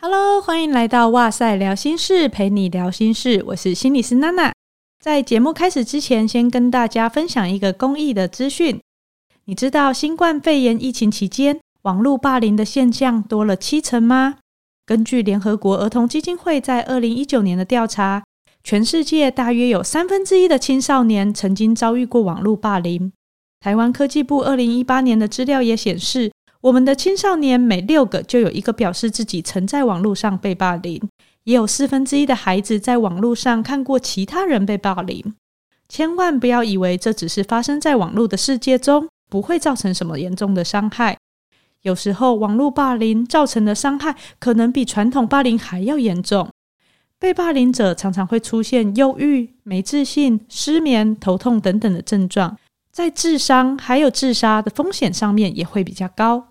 Hello，欢迎来到哇塞聊心事，陪你聊心事。我是心理师娜娜。在节目开始之前，先跟大家分享一个公益的资讯。你知道新冠肺炎疫情期间，网络霸凌的现象多了七成吗？根据联合国儿童基金会在二零一九年的调查，全世界大约有三分之一的青少年曾经遭遇过网络霸凌。台湾科技部二零一八年的资料也显示，我们的青少年每六个就有一个表示自己曾在网络上被霸凌，也有四分之一的孩子在网络上看过其他人被霸凌。千万不要以为这只是发生在网络的世界中，不会造成什么严重的伤害。有时候，网络霸凌造成的伤害可能比传统霸凌还要严重。被霸凌者常常会出现忧郁、没自信、失眠、头痛等等的症状。在智商还有自杀的风险上面也会比较高。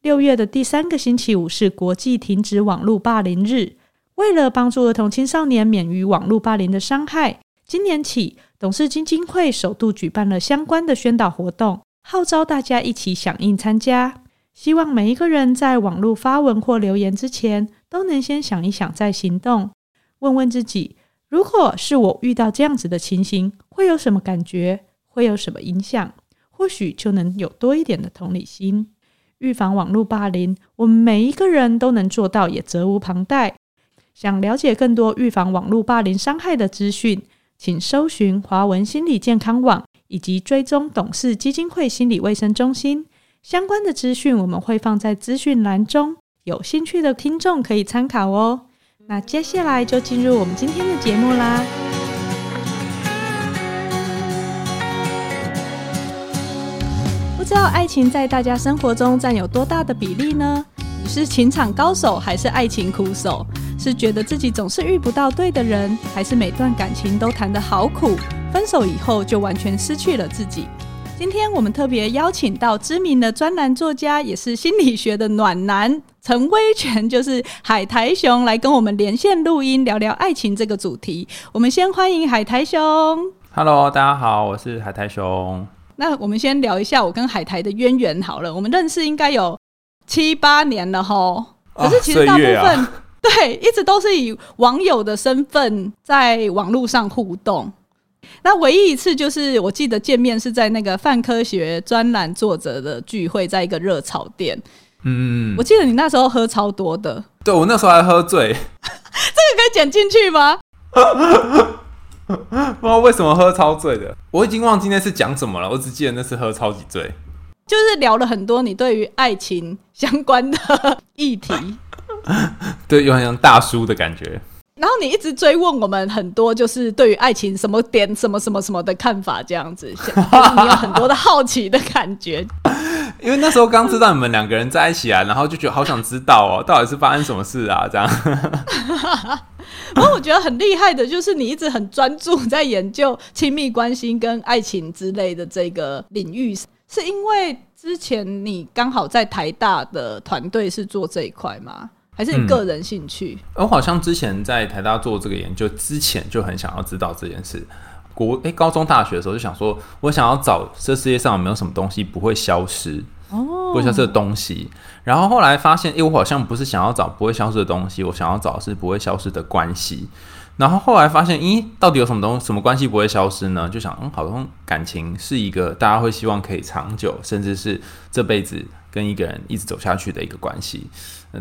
六月的第三个星期五是国际停止网络霸凌日。为了帮助儿童青少年免于网络霸凌的伤害，今年起董事基金会首度举办了相关的宣导活动，号召大家一起响应参加。希望每一个人在网络发文或留言之前，都能先想一想再行动，问问自己：如果是我遇到这样子的情形，会有什么感觉？会有什么影响？或许就能有多一点的同理心，预防网络霸凌。我们每一个人都能做到，也责无旁贷。想了解更多预防网络霸凌伤害的资讯，请搜寻华文心理健康网，以及追踪董事基金会心理卫生中心相关的资讯。我们会放在资讯栏中，有兴趣的听众可以参考哦。那接下来就进入我们今天的节目啦。知道爱情在大家生活中占有多大的比例呢？你是情场高手还是爱情苦手？是觉得自己总是遇不到对的人，还是每段感情都谈得好苦，分手以后就完全失去了自己？今天我们特别邀请到知名的专栏作家，也是心理学的暖男陈威全，就是海苔熊，来跟我们连线录音，聊聊爱情这个主题。我们先欢迎海苔熊。Hello，大家好，我是海苔熊。那我们先聊一下我跟海苔的渊源好了。我们认识应该有七八年了哈，可是其实大部分、啊、对一直都是以网友的身份在网络上互动。那唯一一次就是我记得见面是在那个泛科学专栏作者的聚会，在一个热炒店。嗯，我记得你那时候喝超多的。对，我那时候还喝醉。这个可以剪进去吗？不知道为什么喝超醉的，我已经忘记那次讲什么了。我只记得那次喝超级醉，就是聊了很多你对于爱情相关的议题，对，有很像大叔的感觉。然后你一直追问我们很多，就是对于爱情什么点、什么什么什么的看法，这样子，就是你有很多的好奇的感觉。因为那时候刚知道你们两个人在一起啊，然后就觉得好想知道哦，到底是发生什么事啊？这样。然后我觉得很厉害的，就是你一直很专注在研究亲密关系跟爱情之类的这个领域，是因为之前你刚好在台大的团队是做这一块吗？还是你个人兴趣？嗯，我好像之前在台大做这个研究之前就很想要知道这件事。国诶，高中大学的时候就想说，我想要找这世界上有没有什么东西不会消失。哦，不会消失的东西。然后后来发现，诶，我好像不是想要找不会消失的东西，我想要找的是不会消失的关系。然后后来发现，咦，到底有什么东，什么关系不会消失呢？就想，嗯，好像感情是一个大家会希望可以长久，甚至是这辈子跟一个人一直走下去的一个关系。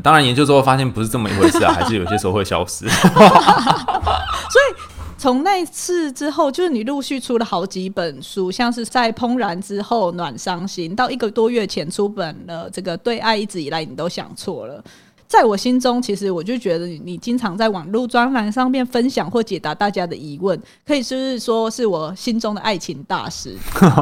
当然，研究之后发现不是这么一回事啊，还是有些时候会消失。所以。从那次之后，就是你陆续出了好几本书，像是在怦然之后暖伤心，到一个多月前出本了这个对爱一直以来你都想错了。在我心中，其实我就觉得你你经常在网络专栏上面分享或解答大家的疑问，可以就是说是我心中的爱情大师。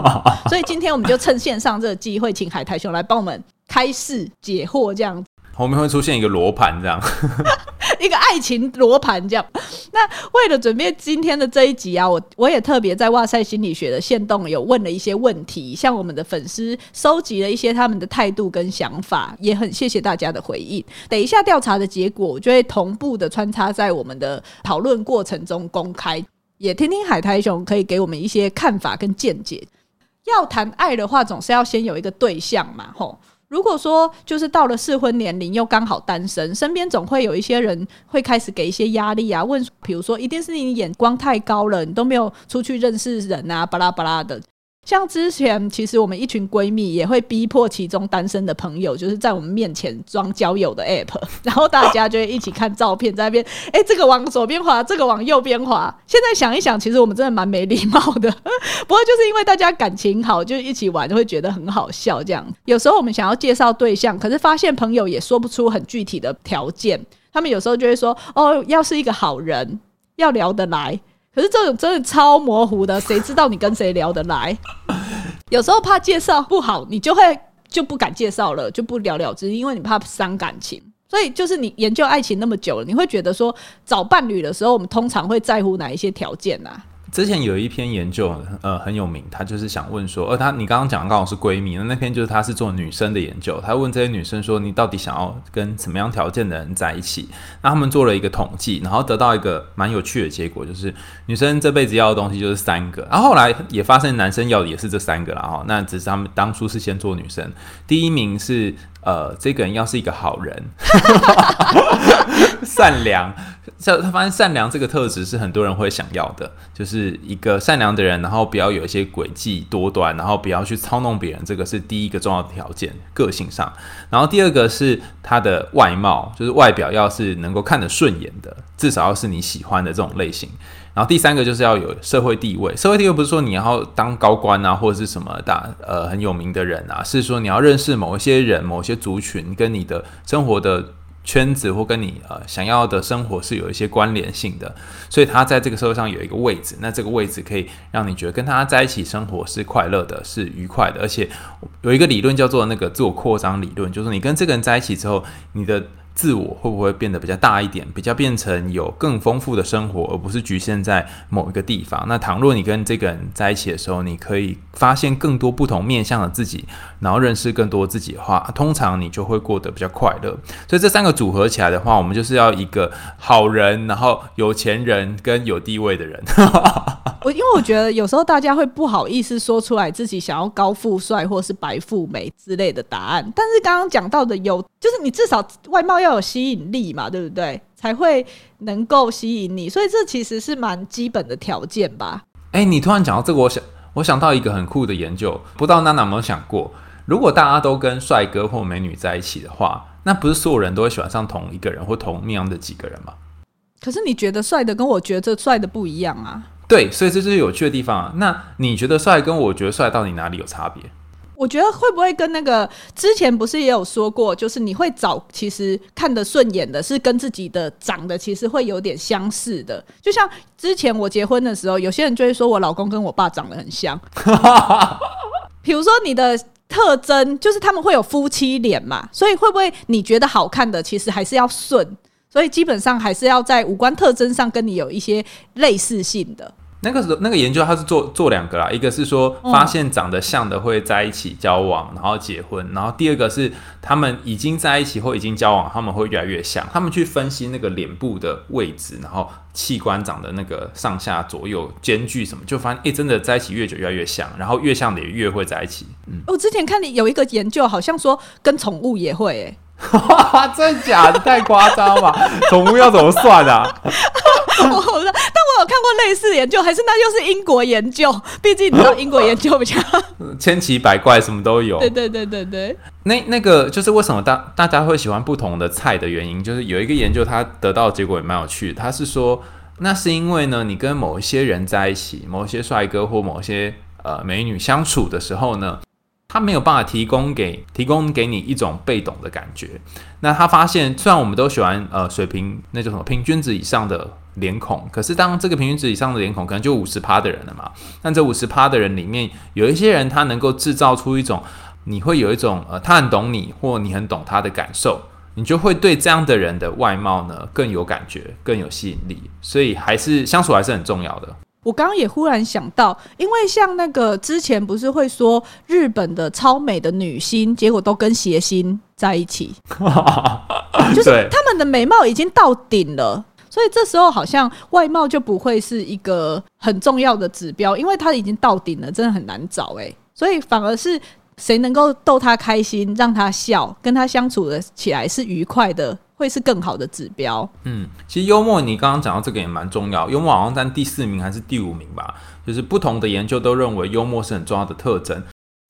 所以今天我们就趁线上这个机会，请海苔熊来帮我们开示解惑，这样。后面会出现一个罗盘，这样 一个爱情罗盘，这样。那为了准备今天的这一集啊，我我也特别在哇塞心理学的限动有问了一些问题，向我们的粉丝收集了一些他们的态度跟想法，也很谢谢大家的回应。等一下调查的结果，我就会同步的穿插在我们的讨论过程中公开，也听听海苔熊可以给我们一些看法跟见解。要谈爱的话，总是要先有一个对象嘛，吼。如果说就是到了适婚年龄又刚好单身，身边总会有一些人会开始给一些压力啊，问，比如说一定是你眼光太高了，你都没有出去认识人啊，巴拉巴拉的。像之前，其实我们一群闺蜜也会逼迫其中单身的朋友，就是在我们面前装交友的 app，然后大家就会一起看照片，在那边，哎，这个往左边滑，这个往右边滑。现在想一想，其实我们真的蛮没礼貌的。不过就是因为大家感情好，就一起玩，就会觉得很好笑。这样，有时候我们想要介绍对象，可是发现朋友也说不出很具体的条件，他们有时候就会说，哦，要是一个好人，要聊得来。可是这种真的超模糊的，谁知道你跟谁聊得来？有时候怕介绍不好，你就会就不敢介绍了，就不了了之，因为你怕伤感情。所以就是你研究爱情那么久了，你会觉得说找伴侣的时候，我们通常会在乎哪一些条件呢？之前有一篇研究，呃，很有名，他就是想问说，呃，他你刚刚讲的刚好是闺蜜，那那篇就是他是做女生的研究，他问这些女生说，你到底想要跟什么样条件的人在一起？那他们做了一个统计，然后得到一个蛮有趣的结果，就是女生这辈子要的东西就是三个，然后后来也发现男生要的也是这三个了哈，那只是他们当初是先做女生，第一名是。呃，这个人要是一个好人，善良，他发现善良这个特质是很多人会想要的，就是一个善良的人，然后不要有一些诡计多端，然后不要去操弄别人，这个是第一个重要的条件，个性上。然后第二个是他的外貌，就是外表要是能够看得顺眼的，至少要是你喜欢的这种类型。然后第三个就是要有社会地位，社会地位不是说你要当高官啊，或者是什么大呃很有名的人啊，是说你要认识某一些人、某些族群，跟你的生活的圈子或跟你呃想要的生活是有一些关联性的，所以他在这个社会上有一个位置，那这个位置可以让你觉得跟他在一起生活是快乐的，是愉快的，而且有一个理论叫做那个自我扩张理论，就是你跟这个人在一起之后，你的。自我会不会变得比较大一点，比较变成有更丰富的生活，而不是局限在某一个地方？那倘若你跟这个人在一起的时候，你可以发现更多不同面向的自己，然后认识更多自己的话，通常你就会过得比较快乐。所以这三个组合起来的话，我们就是要一个好人，然后有钱人跟有地位的人。我因为我觉得有时候大家会不好意思说出来自己想要高富帅或是白富美之类的答案，但是刚刚讲到的有，就是你至少外貌要。有吸引力嘛，对不对？才会能够吸引你，所以这其实是蛮基本的条件吧。哎、欸，你突然讲到这个，我想我想到一个很酷的研究，不知道娜娜有没有想过，如果大家都跟帅哥或美女在一起的话，那不是所有人都会喜欢上同一个人或同样的几个人吗？可是你觉得帅的跟我觉得帅的不一样啊？对，所以这就是有趣的地方啊。那你觉得帅跟我觉得帅到底哪里有差别？我觉得会不会跟那个之前不是也有说过，就是你会找其实看得顺眼的，是跟自己的长得其实会有点相似的。就像之前我结婚的时候，有些人就会说我老公跟我爸长得很像。比如说你的特征，就是他们会有夫妻脸嘛，所以会不会你觉得好看的，其实还是要顺，所以基本上还是要在五官特征上跟你有一些类似性的。那个时候，那个研究他是做做两个啦，一个是说发现长得像的会在一起交往，然后结婚，然后第二个是他们已经在一起或已经交往，他们会越来越像。他们去分析那个脸部的位置，然后器官长得那个上下左右间距什么，就发现诶、真的在一起越久越来越像，然后越像的也越会在一起。嗯，我之前看你有一个研究，好像说跟宠物也会诶、真的假的？太夸张了吧！宠物要怎么算啊？我但我有看过类似研究，还是那又是英国研究？毕竟你知道英国研究比较千奇百怪，什么都有。对对对对对。那那个就是为什么大大家会喜欢不同的菜的原因，就是有一个研究，它得到的结果也蛮有趣的。他是说，那是因为呢，你跟某一些人在一起，某些帅哥或某些呃美女相处的时候呢。他没有办法提供给提供给你一种被动的感觉。那他发现，虽然我们都喜欢呃水平那叫什么平均值以上的脸孔，可是当这个平均值以上的脸孔可能就五十趴的人了嘛。但这五十趴的人里面，有一些人他能够制造出一种你会有一种呃他很懂你或你很懂他的感受，你就会对这样的人的外貌呢更有感觉，更有吸引力。所以还是相处还是很重要的。我刚刚也忽然想到，因为像那个之前不是会说日本的超美的女星，结果都跟谐星在一起，就是他们的美貌已经到顶了，所以这时候好像外貌就不会是一个很重要的指标，因为他已经到顶了，真的很难找哎，所以反而是谁能够逗他开心，让他笑，跟他相处的起来是愉快的，会是更好的指标。嗯，其实幽默，你刚刚讲到这个也蛮重要。幽默好像在第四名还是第五名吧？就是不同的研究都认为幽默是很重要的特征。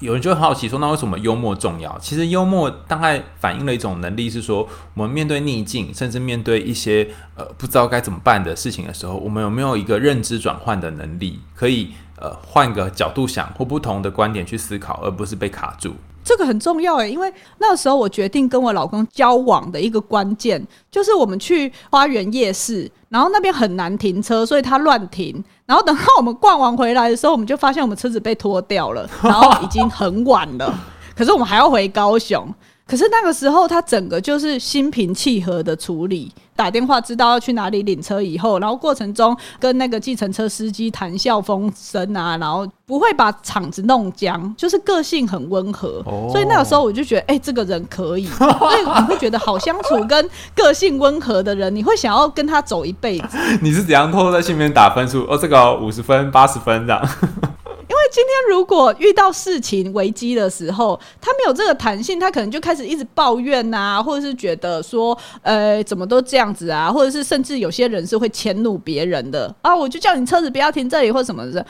有人就会好奇说，那为什么幽默重要？其实幽默大概反映了一种能力，是说我们面对逆境，甚至面对一些呃不知道该怎么办的事情的时候，我们有没有一个认知转换的能力，可以呃换个角度想，或不同的观点去思考，而不是被卡住。这个很重要诶，因为那时候我决定跟我老公交往的一个关键，就是我们去花园夜市，然后那边很难停车，所以他乱停。然后等到我们逛完回来的时候，我们就发现我们车子被拖掉了，然后已经很晚了。可是我们还要回高雄。可是那个时候他整个就是心平气和的处理，打电话知道要去哪里领车以后，然后过程中跟那个计程车司机谈笑风生啊，然后不会把场子弄僵，就是个性很温和。Oh. 所以那个时候我就觉得，哎、欸，这个人可以。所以你会觉得好相处，跟个性温和的人，你会想要跟他走一辈子。你是怎样偷偷在心里面打分数？哦，这个五十分、八十分这样。今天如果遇到事情危机的时候，他没有这个弹性，他可能就开始一直抱怨啊，或者是觉得说，呃，怎么都这样子啊，或者是甚至有些人是会迁怒别人的啊，我就叫你车子不要停这里或什么的。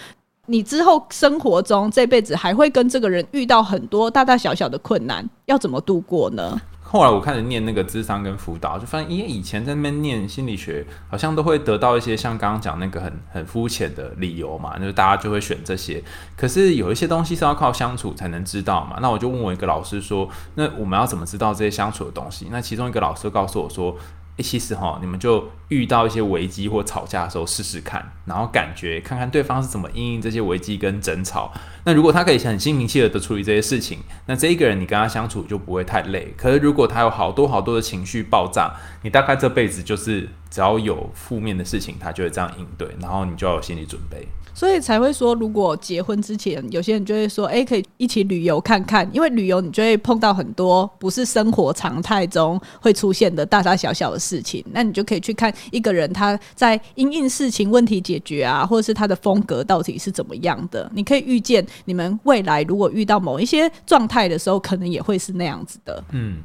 你之后生活中这辈子还会跟这个人遇到很多大大小小的困难，要怎么度过呢？后来我开始念那个智商跟辅导，就发现，因为以前在那边念心理学，好像都会得到一些像刚刚讲那个很很肤浅的理由嘛，就是大家就会选这些。可是有一些东西是要靠相处才能知道嘛。那我就问我一个老师说，那我们要怎么知道这些相处的东西？那其中一个老师告诉我说。其实哈，你们就遇到一些危机或吵架的时候试试看，然后感觉看看对方是怎么因应这些危机跟争吵。那如果他可以很心平气和的处理这些事情，那这一个人你跟他相处就不会太累。可是如果他有好多好多的情绪爆炸，你大概这辈子就是只要有负面的事情，他就会这样应对，然后你就要有心理准备。所以才会说，如果结婚之前，有些人就会说，哎，可以一起旅游看看，因为旅游你就会碰到很多不是生活常态中会出现的大大小小的事情，那你就可以去看一个人他在因应事情问题解决啊，或者是他的风格到底是怎么样的，你可以预见你们未来如果遇到某一些状态的时候，可能也会是那样子的。嗯。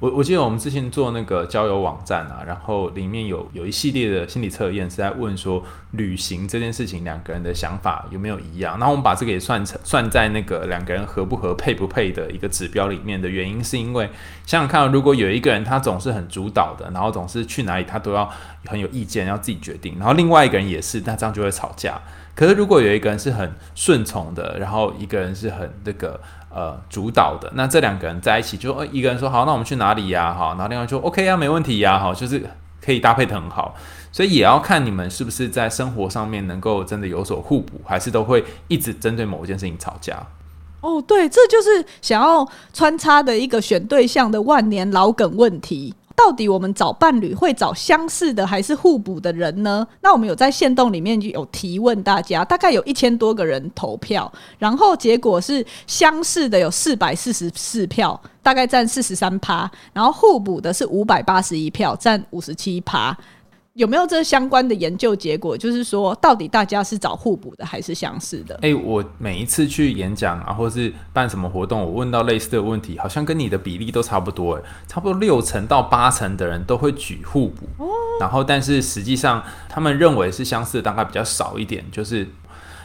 我我记得我们之前做那个交友网站啊，然后里面有有一系列的心理测验是在问说旅行这件事情两个人的想法有没有一样，然后我们把这个也算成算在那个两个人合不合配不配的一个指标里面的原因，是因为想想看，如果有一个人他总是很主导的，然后总是去哪里他都要很有意见，要自己决定，然后另外一个人也是，那这样就会吵架。可是如果有一个人是很顺从的，然后一个人是很那个。呃，主导的那这两个人在一起就，呃一个人说好，那我们去哪里呀？哈，然后另外就 OK 啊，没问题呀，哈，就是可以搭配的很好。所以也要看你们是不是在生活上面能够真的有所互补，还是都会一直针对某一件事情吵架。哦，对，这就是想要穿插的一个选对象的万年老梗问题。到底我们找伴侣会找相似的还是互补的人呢？那我们有在线动里面就有提问大家，大概有一千多个人投票，然后结果是相似的有四百四十四票，大概占四十三趴，然后互补的是五百八十一票，占五十七趴。有没有这相关的研究结果？就是说，到底大家是找互补的还是相似的？诶、欸，我每一次去演讲啊，或是办什么活动，我问到类似的问题，好像跟你的比例都差不多，诶，差不多六成到八成的人都会举互补，哦、然后但是实际上他们认为是相似的大概比较少一点，就是。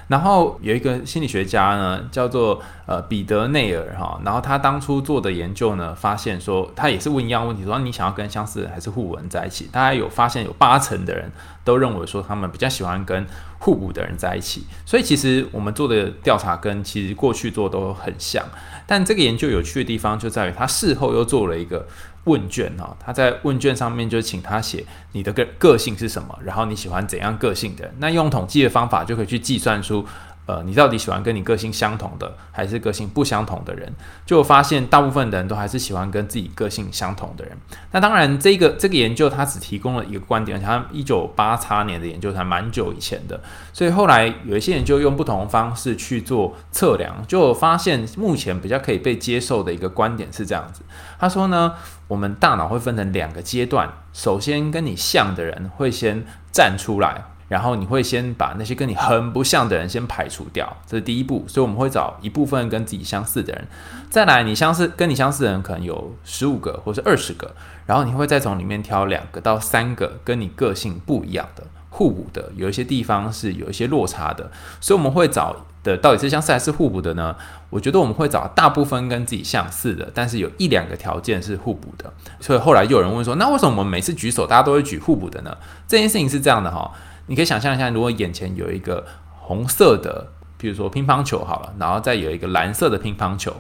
然后有一个心理学家呢，叫做呃彼得内尔哈，然后他当初做的研究呢，发现说他也是问一样问题，说你想要跟相似人还是互补人在一起？大家有发现有八成的人都认为说他们比较喜欢跟互补的人在一起。所以其实我们做的调查跟其实过去做都很像，但这个研究有趣的地方就在于他事后又做了一个。问卷哈，他在问卷上面就请他写你的个个性是什么，然后你喜欢怎样个性的，那用统计的方法就可以去计算出。呃，你到底喜欢跟你个性相同的，还是个性不相同的人？就发现大部分的人都还是喜欢跟自己个性相同的人。那当然，这个这个研究它只提供了一个观点，它一九八叉年的研究，还蛮久以前的。所以后来有一些研究用不同方式去做测量，就发现目前比较可以被接受的一个观点是这样子。他说呢，我们大脑会分成两个阶段，首先跟你像的人会先站出来。然后你会先把那些跟你很不像的人先排除掉，这是第一步。所以我们会找一部分跟自己相似的人，再来你相似跟你相似的人可能有十五个或是二十个，然后你会再从里面挑两个到三个跟你个性不一样的、互补的，有一些地方是有一些落差的。所以我们会找的到底是相似还是互补的呢？我觉得我们会找大部分跟自己相似的，但是有一两个条件是互补的。所以后来又有人问说，那为什么我们每次举手大家都会举互补的呢？这件事情是这样的哈。你可以想象一下，如果眼前有一个红色的，比如说乒乓球好了，然后再有一个蓝色的乒乓球，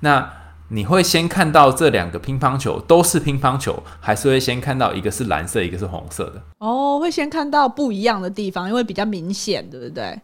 那你会先看到这两个乒乓球都是乒乓球，还是会先看到一个是蓝色，一个是红色的？哦，会先看到不一样的地方，因为比较明显，对不对？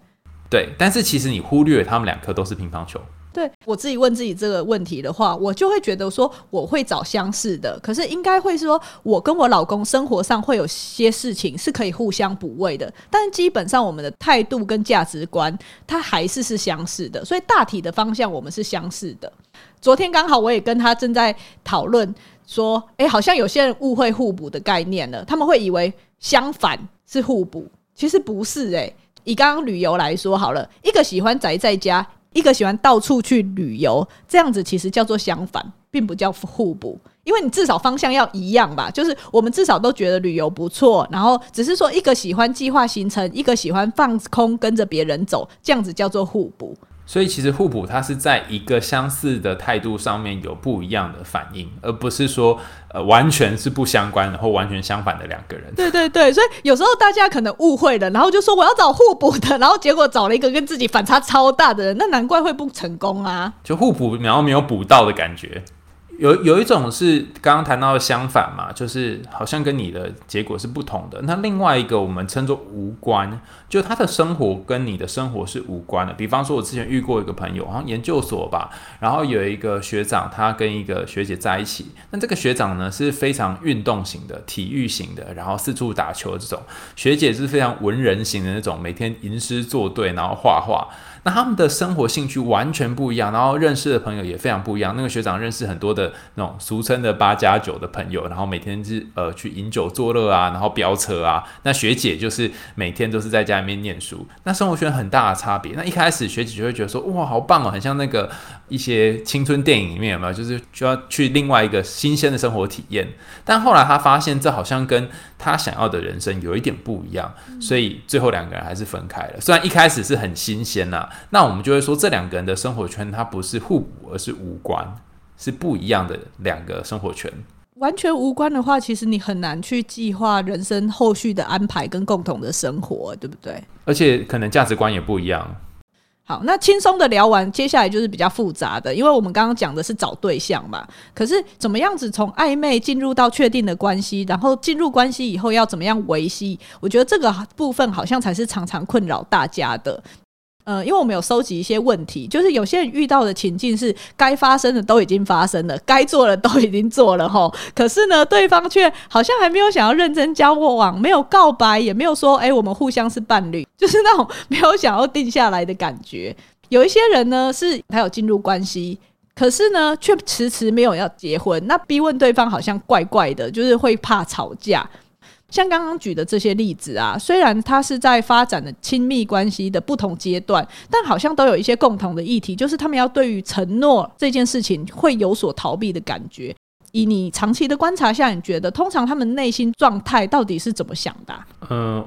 对，但是其实你忽略他们两颗都是乒乓球。对，我自己问自己这个问题的话，我就会觉得说我会找相似的，可是应该会说我跟我老公生活上会有些事情是可以互相补位的，但基本上我们的态度跟价值观它还是是相似的，所以大体的方向我们是相似的。昨天刚好我也跟他正在讨论说，诶，好像有些人误会互补的概念了，他们会以为相反是互补，其实不是诶，以刚刚旅游来说好了，一个喜欢宅在家。一个喜欢到处去旅游，这样子其实叫做相反，并不叫互补，因为你至少方向要一样吧。就是我们至少都觉得旅游不错，然后只是说一个喜欢计划行程，一个喜欢放空跟着别人走，这样子叫做互补。所以其实互补它是在一个相似的态度上面有不一样的反应，而不是说呃完全是不相关的或完全相反的两个人。对对对，所以有时候大家可能误会了，然后就说我要找互补的，然后结果找了一个跟自己反差超大的人，那难怪会不成功啊！就互补然后没有补到的感觉。有有一种是刚刚谈到的相反嘛，就是好像跟你的结果是不同的。那另外一个我们称作无关，就他的生活跟你的生活是无关的。比方说，我之前遇过一个朋友，好像研究所吧，然后有一个学长，他跟一个学姐在一起。那这个学长呢是非常运动型的、体育型的，然后四处打球这种；学姐是非常文人型的那种，每天吟诗作对，然后画画。那他们的生活兴趣完全不一样，然后认识的朋友也非常不一样。那个学长认识很多的那种俗称的八加九的朋友，然后每天是呃去饮酒作乐啊，然后飙车啊。那学姐就是每天都是在家里面念书。那生活圈很大的差别。那一开始学姐就会觉得说，哇，好棒哦，很像那个一些青春电影里面有没有？就是需要去另外一个新鲜的生活体验。但后来她发现这好像跟她想要的人生有一点不一样，所以最后两个人还是分开了。虽然一开始是很新鲜呐。那我们就会说，这两个人的生活圈它不是互补，而是无关，是不一样的两个生活圈。完全无关的话，其实你很难去计划人生后续的安排跟共同的生活，对不对？而且可能价值观也不一样。好，那轻松的聊完，接下来就是比较复杂的，因为我们刚刚讲的是找对象嘛。可是怎么样子从暧昧进入到确定的关系，然后进入关系以后要怎么样维系？我觉得这个部分好像才是常常困扰大家的。呃，因为我们有收集一些问题，就是有些人遇到的情境是该发生的都已经发生了，该做的都已经做了吼，可是呢，对方却好像还没有想要认真交往，没有告白，也没有说，哎，我们互相是伴侣，就是那种 没有想要定下来的感觉。有一些人呢，是他有进入关系，可是呢，却迟迟没有要结婚，那逼问对方好像怪怪的，就是会怕吵架。像刚刚举的这些例子啊，虽然他是在发展的亲密关系的不同阶段，但好像都有一些共同的议题，就是他们要对于承诺这件事情会有所逃避的感觉。以你长期的观察下，你觉得通常他们内心状态到底是怎么想的？嗯。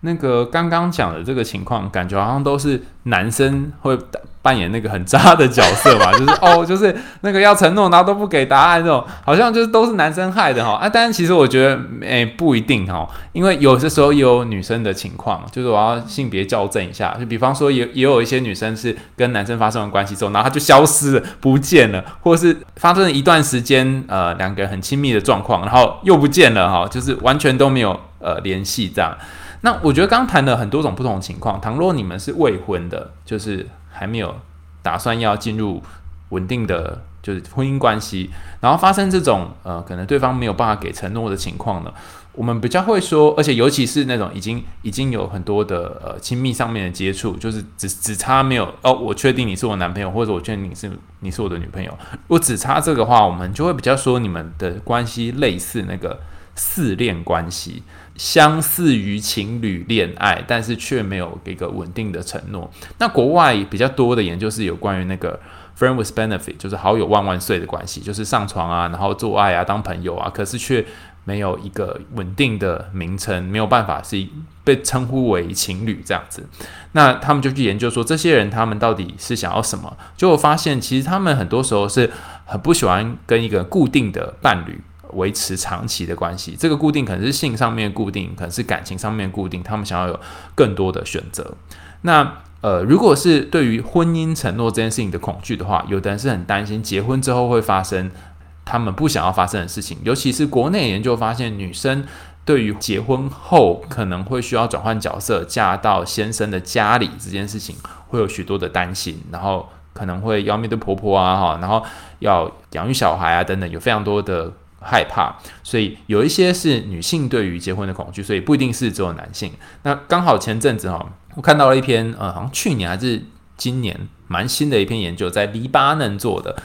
那个刚刚讲的这个情况，感觉好像都是男生会扮演那个很渣的角色吧，就是哦，就是那个要承诺，然后都不给答案这种，好像就是都是男生害的哈啊。但是其实我觉得，哎，不一定哈，因为有些时候也有女生的情况，就是我要性别校正一下，就比方说也也有一些女生是跟男生发生了关系之后，然后他就消失了，不见了，或是发生了一段时间，呃，两个人很亲密的状况，然后又不见了哈，就是完全都没有呃联系这样。那我觉得刚谈了很多种不同的情况。倘若你们是未婚的，就是还没有打算要进入稳定的就是婚姻关系，然后发生这种呃可能对方没有办法给承诺的情况呢，我们比较会说，而且尤其是那种已经已经有很多的呃亲密上面的接触，就是只只差没有哦，我确定你是我男朋友，或者我确定你是你是我的女朋友，如果只差这个话，我们就会比较说你们的关系类似那个似恋关系，相似于情侣恋爱，但是却没有一个稳定的承诺。那国外比较多的研究是有关于那个 friend with benefit，就是好友万万岁的关系，就是上床啊，然后做爱啊，当朋友啊，可是却没有一个稳定的名称，没有办法是被称呼为情侣这样子。那他们就去研究说，这些人他们到底是想要什么？就发现其实他们很多时候是很不喜欢跟一个固定的伴侣。维持长期的关系，这个固定可能是性上面固定，可能是感情上面固定。他们想要有更多的选择。那呃，如果是对于婚姻承诺这件事情的恐惧的话，有的人是很担心结婚之后会发生他们不想要发生的事情。尤其是国内研究发现，女生对于结婚后可能会需要转换角色，嫁到先生的家里这件事情，会有许多的担心。然后可能会要面对婆婆啊，哈，然后要养育小孩啊，等等，有非常多的。害怕，所以有一些是女性对于结婚的恐惧，所以不一定是只有男性。那刚好前阵子哈，我看到了一篇呃，好像去年还是今年蛮新的一篇研究，在黎巴嫩做的。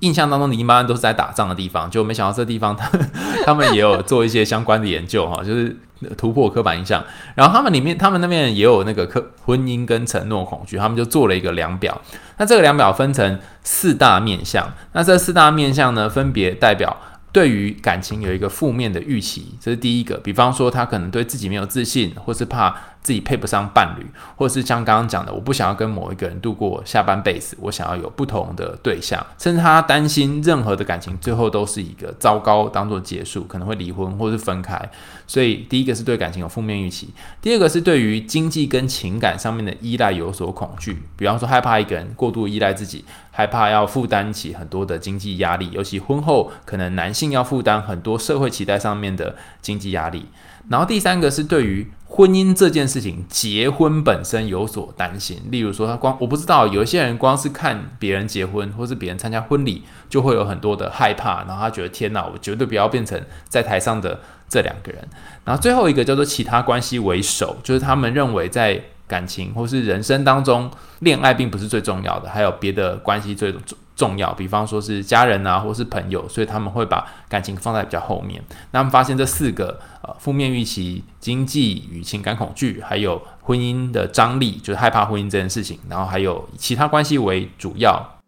印象当中，黎巴嫩都是在打仗的地方，就没想到这地方他 他们也有做一些相关的研究哈，就是突破刻板印象。然后他们里面，他们那边也有那个科婚姻跟承诺恐惧，他们就做了一个量表。那这个量表分成四大面向，那这四大面向呢，分别代表。对于感情有一个负面的预期，这是第一个。比方说，他可能对自己没有自信，或是怕自己配不上伴侣，或是像刚刚讲的，我不想要跟某一个人度过下半辈子，我想要有不同的对象，甚至他担心任何的感情最后都是一个糟糕当做结束，可能会离婚或是分开。所以，第一个是对感情有负面预期，第二个是对于经济跟情感上面的依赖有所恐惧，比方说害怕一个人过度依赖自己。害怕要负担起很多的经济压力，尤其婚后可能男性要负担很多社会期待上面的经济压力。然后第三个是对于婚姻这件事情，结婚本身有所担心。例如说，他光我不知道，有一些人光是看别人结婚，或是别人参加婚礼，就会有很多的害怕。然后他觉得天哪，我绝对不要变成在台上的这两个人。然后最后一个叫做其他关系为首，就是他们认为在。感情或是人生当中，恋爱并不是最重要的，还有别的关系最重重要，比方说是家人啊，或是朋友，所以他们会把感情放在比较后面。那他们发现这四个呃负面预期、经济与情感恐惧，还有婚姻的张力，就是害怕婚姻这件事情，然后还有其他关系为主要，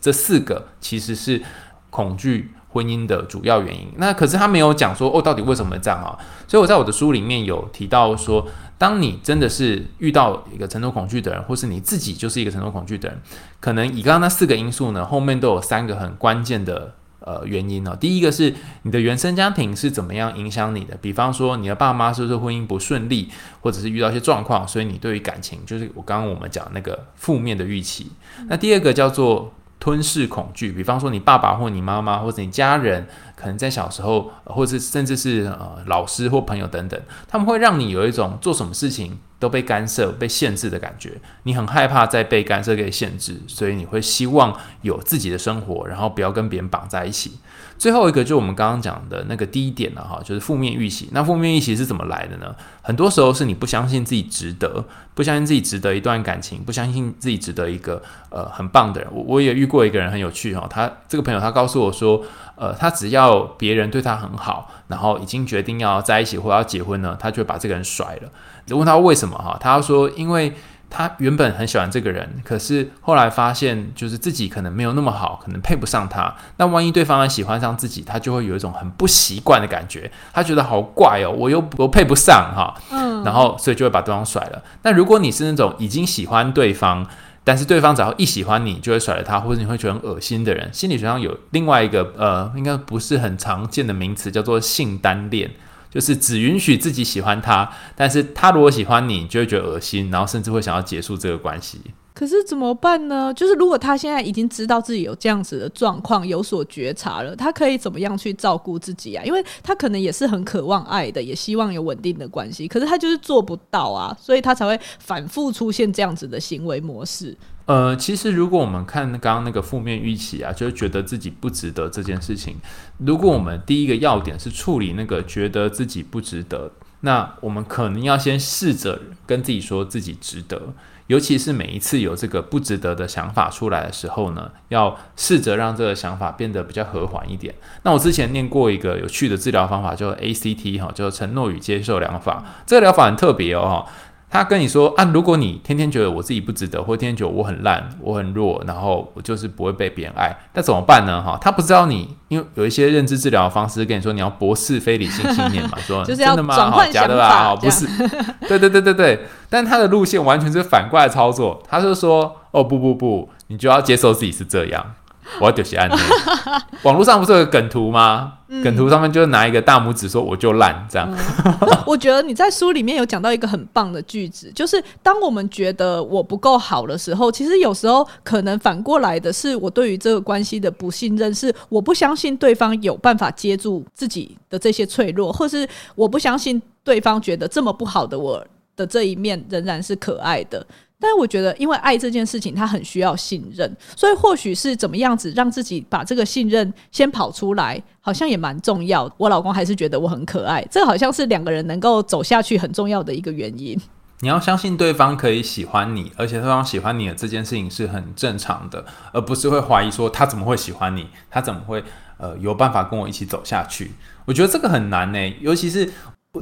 这四个其实是恐惧婚姻的主要原因。那可是他没有讲说哦，到底为什么这样啊？所以我在我的书里面有提到说。当你真的是遇到一个承诺恐惧的人，或是你自己就是一个承诺恐惧的人，可能以刚刚那四个因素呢，后面都有三个很关键的呃原因哦。第一个是你的原生家庭是怎么样影响你的，比方说你的爸妈是不是婚姻不顺利，或者是遇到一些状况，所以你对于感情就是我刚刚我们讲那个负面的预期。那第二个叫做吞噬恐惧，比方说你爸爸或你妈妈或者你家人。可能在小时候，或者甚至是呃老师或朋友等等，他们会让你有一种做什么事情都被干涉、被限制的感觉。你很害怕再被干涉、被限制，所以你会希望有自己的生活，然后不要跟别人绑在一起。最后一个就是我们刚刚讲的那个第一点了哈，就是负面预期。那负面预期是怎么来的呢？很多时候是你不相信自己值得，不相信自己值得一段感情，不相信自己值得一个呃很棒的人。我我也遇过一个人很有趣哈，他这个朋友他告诉我说。呃，他只要别人对他很好，然后已经决定要在一起或要结婚呢，他就会把这个人甩了。你问他为什么哈？他说，因为他原本很喜欢这个人，可是后来发现就是自己可能没有那么好，可能配不上他。那万一对方也喜欢上自己，他就会有一种很不习惯的感觉，他觉得好怪哦，我又我配不上哈。嗯，然后所以就会把对方甩了。那如果你是那种已经喜欢对方，但是对方只要一喜欢你，就会甩了他，或者你会觉得很恶心的人。心理学上有另外一个呃，应该不是很常见的名词，叫做性单恋，就是只允许自己喜欢他，但是他如果喜欢你，你就会觉得恶心，然后甚至会想要结束这个关系。可是怎么办呢？就是如果他现在已经知道自己有这样子的状况，有所觉察了，他可以怎么样去照顾自己啊？因为他可能也是很渴望爱的，也希望有稳定的关系，可是他就是做不到啊，所以他才会反复出现这样子的行为模式。呃，其实如果我们看刚刚那个负面预期啊，就是觉得自己不值得这件事情，如果我们第一个要点是处理那个觉得自己不值得。那我们可能要先试着跟自己说自己值得，尤其是每一次有这个不值得的想法出来的时候呢，要试着让这个想法变得比较和缓一点。那我之前念过一个有趣的治疗方法，叫 ACT 哈，叫承诺与接受疗法。这个疗法很特别哦。他跟你说啊，如果你天天觉得我自己不值得，或天天觉得我很烂、我很弱，然后我就是不会被别人爱，那怎么办呢？哈，他不知道你，因为有一些认知治疗的方式跟你说，你要驳斥非理性信念嘛，说真的吗？好，假的吧？不是，对对对对对，但他的路线完全是反过来操作，他就说哦不不不，你就要接受自己是这样。我要丢些案例，网络上不是有个梗图吗？嗯、梗图上面就是拿一个大拇指说我就烂这样、嗯。我觉得你在书里面有讲到一个很棒的句子，就是当我们觉得我不够好的时候，其实有时候可能反过来的是我对于这个关系的不信任，是我不相信对方有办法接住自己的这些脆弱，或是我不相信对方觉得这么不好的我的这一面仍然是可爱的。但是我觉得，因为爱这件事情，他很需要信任，所以或许是怎么样子让自己把这个信任先跑出来，好像也蛮重要。我老公还是觉得我很可爱，这好像是两个人能够走下去很重要的一个原因。你要相信对方可以喜欢你，而且对方喜欢你的这件事情是很正常的，而不是会怀疑说他怎么会喜欢你，他怎么会呃有办法跟我一起走下去？我觉得这个很难呢，尤其是。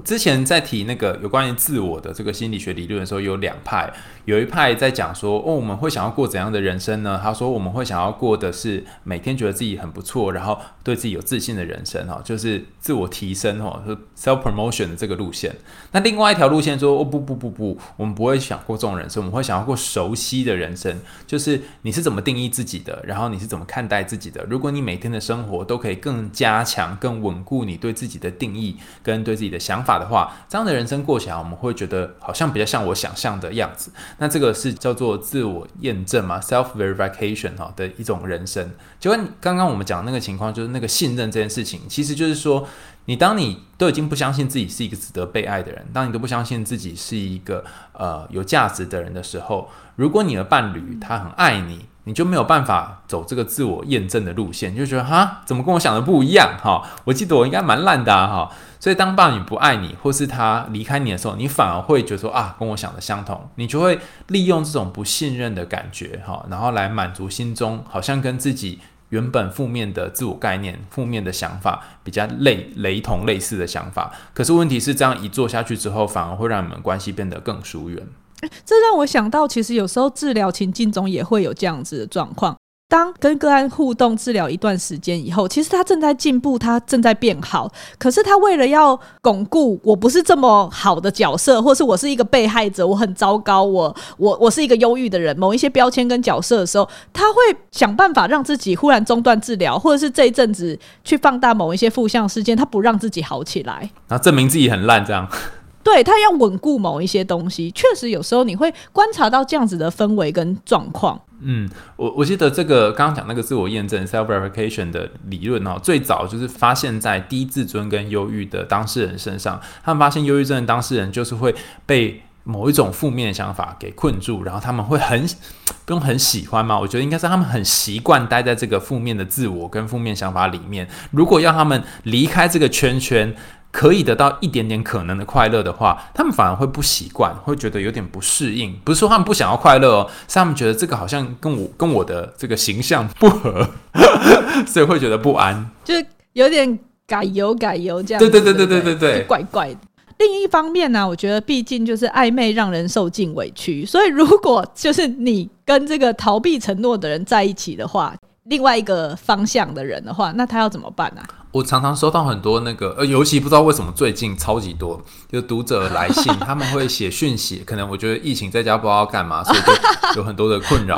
之前在提那个有关于自我的这个心理学理论的时候，有两派，有一派在讲说，哦，我们会想要过怎样的人生呢？他说，我们会想要过的是每天觉得自己很不错，然后对自己有自信的人生，哈，就是自我提升，哈，self promotion 的这个路线。那另外一条路线说，哦，不不不不，我们不会想过这种人生，我们会想要过熟悉的人生，就是你是怎么定义自己的，然后你是怎么看待自己的。如果你每天的生活都可以更加强、更稳固你对自己的定义跟对自己的想想法的话，这样的人生过起来，我们会觉得好像比较像我想象的样子。那这个是叫做自我验证嘛，self verification 哈的一种人生。就跟刚刚我们讲的那个情况，就是那个信任这件事情，其实就是说，你当你都已经不相信自己是一个值得被爱的人，当你都不相信自己是一个呃有价值的人的时候，如果你的伴侣他很爱你。你就没有办法走这个自我验证的路线，就觉得哈，怎么跟我想的不一样哈？我记得我应该蛮烂的哈。所以当伴侣不爱你，或是他离开你的时候，你反而会觉得说啊，跟我想的相同，你就会利用这种不信任的感觉哈，然后来满足心中好像跟自己原本负面的自我概念、负面的想法比较类雷同类似的想法。可是问题是，这样一做下去之后，反而会让你们关系变得更疏远。这让我想到，其实有时候治疗情境中也会有这样子的状况。当跟个案互动治疗一段时间以后，其实他正在进步，他正在变好。可是他为了要巩固我不是这么好的角色，或是我是一个被害者，我很糟糕，我我我是一个忧郁的人，某一些标签跟角色的时候，他会想办法让自己忽然中断治疗，或者是这一阵子去放大某一些负向事件，他不让自己好起来，然后证明自己很烂，这样。对，他要稳固某一些东西，确实有时候你会观察到这样子的氛围跟状况。嗯，我我记得这个刚刚讲那个自我验证 （self verification） 的理论哦，最早就是发现在低自尊跟忧郁的当事人身上。他们发现忧郁症的当事人就是会被某一种负面的想法给困住，然后他们会很不用很喜欢嘛，我觉得应该是他们很习惯待在这个负面的自我跟负面想法里面。如果要他们离开这个圈圈，可以得到一点点可能的快乐的话，他们反而会不习惯，会觉得有点不适应。不是说他们不想要快乐哦，是他们觉得这个好像跟我跟我的这个形象不合，所以会觉得不安，就是有点改油改油这样。对对对对对对对，怪怪的。另一方面呢、啊，我觉得毕竟就是暧昧让人受尽委屈，所以如果就是你跟这个逃避承诺的人在一起的话，另外一个方向的人的话，那他要怎么办呢、啊？我常常收到很多那个，呃，尤其不知道为什么最近超级多，就读者来信，他们会写讯息，可能我觉得疫情在家不知道要干嘛，所以就 有很多的困扰。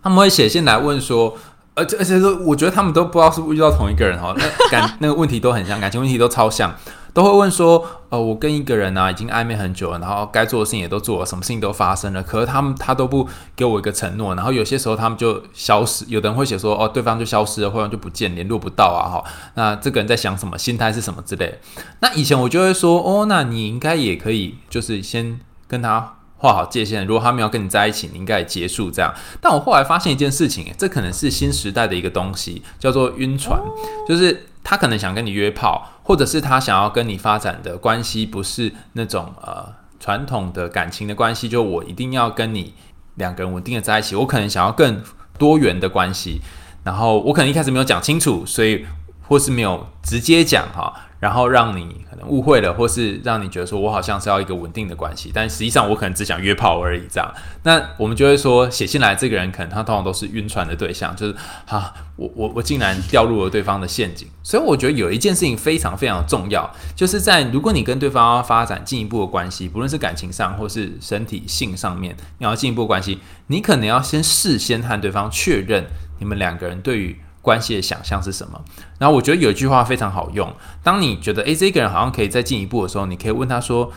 他们会写信来问说，而且而且说，我觉得他们都不知道是不是遇到同一个人哈，那感 那个问题都很像，感情问题都超像。都会问说，呃，我跟一个人啊，已经暧昧很久了，然后该做的事情也都做了，什么事情都发生了，可是他们他都不给我一个承诺，然后有些时候他们就消失，有的人会写说，哦，对方就消失了，或者就不见，联络不到啊，哈，那这个人在想什么，心态是什么之类。那以前我就会说，哦，那你应该也可以，就是先跟他画好界限，如果他们要跟你在一起，你应该也结束这样。但我后来发现一件事情，这可能是新时代的一个东西，叫做晕船，就是他可能想跟你约炮。或者是他想要跟你发展的关系不是那种呃传统的感情的关系，就我一定要跟你两个人稳定的在一起，我可能想要更多元的关系，然后我可能一开始没有讲清楚，所以或是没有直接讲哈。然后让你可能误会了，或是让你觉得说我好像是要一个稳定的关系，但实际上我可能只想约炮而已。这样，那我们就会说写信来这个人可能他通常都是晕船的对象，就是啊，我我我竟然掉入了对方的陷阱。所以我觉得有一件事情非常非常重要，就是在如果你跟对方要发展进一步的关系，不论是感情上或是身体性上面，你要进一步关系，你可能要先事先和对方确认你们两个人对于。关系的想象是什么？然后我觉得有一句话非常好用。当你觉得诶，这个人好像可以再进一步的时候，你可以问他说：“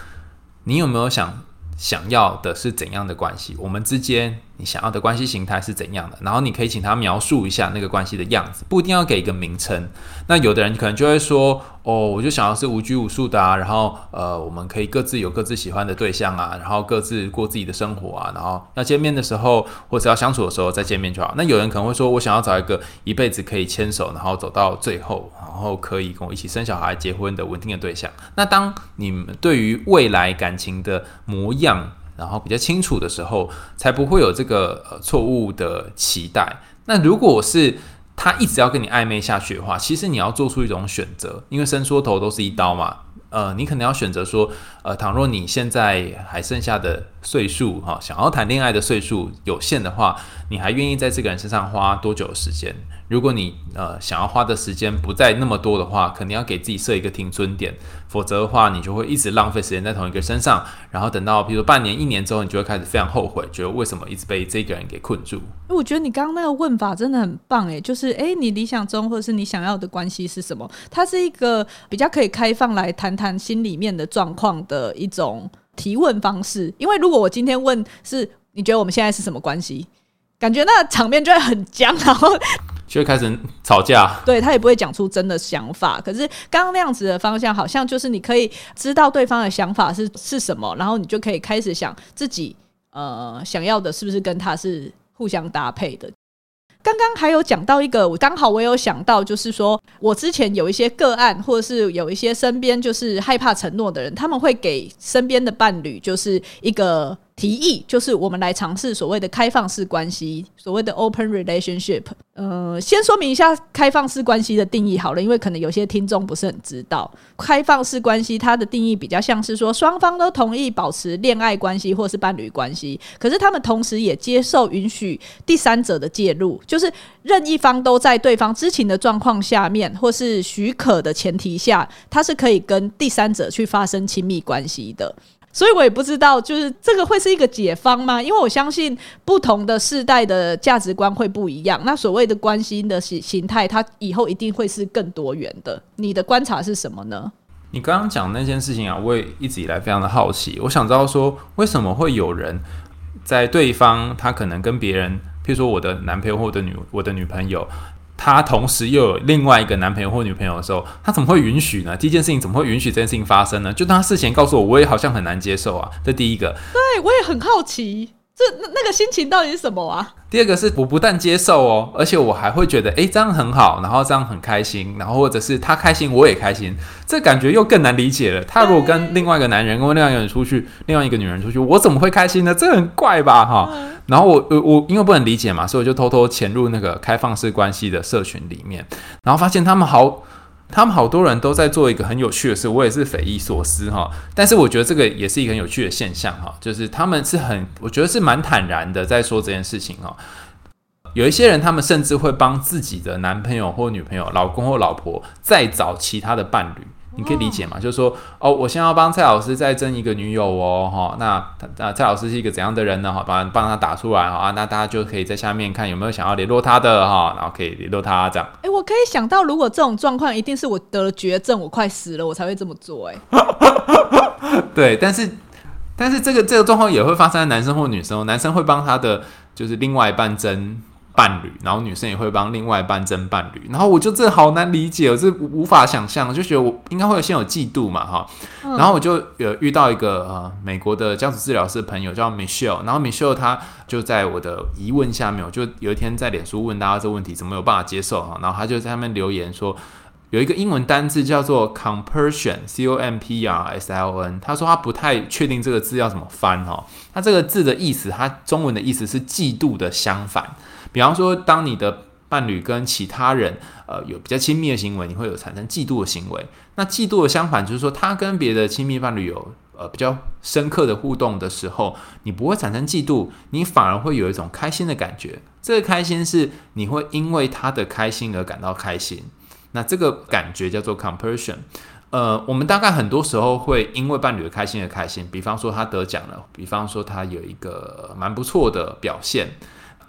你有没有想想要的是怎样的关系？我们之间。”你想要的关系形态是怎样的？然后你可以请他描述一下那个关系的样子，不一定要给一个名称。那有的人可能就会说：“哦，我就想要是无拘无束的啊，然后呃，我们可以各自有各自喜欢的对象啊，然后各自过自己的生活啊，然后要见面的时候或者要相处的时候再见面就好。”那有人可能会说：“我想要找一个一辈子可以牵手，然后走到最后，然后可以跟我一起生小孩、结婚的稳定的对象。”那当你们对于未来感情的模样，然后比较清楚的时候，才不会有这个呃错误的期待。那如果是他一直要跟你暧昧下去的话，其实你要做出一种选择，因为伸缩头都是一刀嘛。呃，你可能要选择说，呃，倘若你现在还剩下的岁数哈，想要谈恋爱的岁数有限的话，你还愿意在这个人身上花多久时间？如果你呃想要花的时间不再那么多的话，肯定要给自己设一个停损点，否则的话，你就会一直浪费时间在同一个身上，然后等到比如说半年、一年之后，你就会开始非常后悔，觉得为什么一直被这个人给困住。我觉得你刚刚那个问法真的很棒诶，就是诶，你理想中或者是你想要的关系是什么？它是一个比较可以开放来谈谈心里面的状况的一种提问方式。因为如果我今天问是你觉得我们现在是什么关系，感觉那场面就会很僵，然后。就会开始吵架，对，他也不会讲出真的想法。可是刚刚那样子的方向，好像就是你可以知道对方的想法是是什么，然后你就可以开始想自己呃想要的是不是跟他是互相搭配的。刚刚还有讲到一个，我刚好我有想到，就是说我之前有一些个案，或者是有一些身边就是害怕承诺的人，他们会给身边的伴侣就是一个。提议就是我们来尝试所谓的开放式关系，所谓的 open relationship。呃，先说明一下开放式关系的定义好了，因为可能有些听众不是很知道，开放式关系它的定义比较像是说双方都同意保持恋爱关系或是伴侣关系，可是他们同时也接受允许第三者的介入，就是任一方都在对方知情的状况下面或是许可的前提下，他是可以跟第三者去发生亲密关系的。所以我也不知道，就是这个会是一个解方吗？因为我相信不同的世代的价值观会不一样。那所谓的关心的形形态，它以后一定会是更多元的。你的观察是什么呢？你刚刚讲那件事情啊，我也一直以来非常的好奇。我想知道说，为什么会有人在对方他可能跟别人，譬如说我的男朋友或者女我的女朋友。她同时又有另外一个男朋友或女朋友的时候，她怎么会允许呢？第一件事情怎么会允许这件事情发生呢？就当她事前告诉我，我也好像很难接受啊。这第一个，对我也很好奇。这那那个心情到底是什么啊？第二个是我不但接受哦，而且我还会觉得，诶，这样很好，然后这样很开心，然后或者是他开心，我也开心，这感觉又更难理解了。他如果跟另外一个男人，跟另外一个人出去，另外一个女人出去，我怎么会开心呢？这很怪吧，哈。然后我我我因为不能理解嘛，所以我就偷偷潜入那个开放式关系的社群里面，然后发现他们好。他们好多人都在做一个很有趣的事，我也是匪夷所思哈。但是我觉得这个也是一个很有趣的现象哈，就是他们是很，我觉得是蛮坦然的在说这件事情哈。有一些人，他们甚至会帮自己的男朋友或女朋友、老公或老婆再找其他的伴侣。你可以理解吗？就是说，哦，我先要帮蔡老师再争一个女友哦，哈，那那蔡老师是一个怎样的人呢？哈，帮帮他打出来啊，那大家就可以在下面看有没有想要联络他的哈，然后可以联络他这样。哎，我可以想到，如果这种状况，一定是我得了绝症，我快死了，我才会这么做。哎，对，但是但是这个这个状况也会发生在男生或女生，男生会帮他的就是另外一半争。伴侣，然后女生也会帮另外一半争伴侣，然后我就这好难理解，我这无法想象，就觉得我应该会先有嫉妒嘛，哈，然后我就有遇到一个呃美国的家族治疗师朋友叫 Michelle，然后 Michelle 她就在我的疑问下面，我就有一天在脸书问大家这个问题，怎么有办法接受哈，然后他就在下面留言说，有一个英文单字叫做 compersion，c o m p r s l o n。他说他不太确定这个字要怎么翻哈。他这个字的意思，他中文的意思是嫉妒的相反。比方说，当你的伴侣跟其他人呃有比较亲密的行为，你会有产生嫉妒的行为。那嫉妒的相反就是说，他跟别的亲密伴侣有呃比较深刻的互动的时候，你不会产生嫉妒，你反而会有一种开心的感觉。这个开心是你会因为他的开心而感到开心。那这个感觉叫做 compersion，呃，我们大概很多时候会因为伴侣的开心而开心，比方说他得奖了，比方说他有一个蛮不错的表现，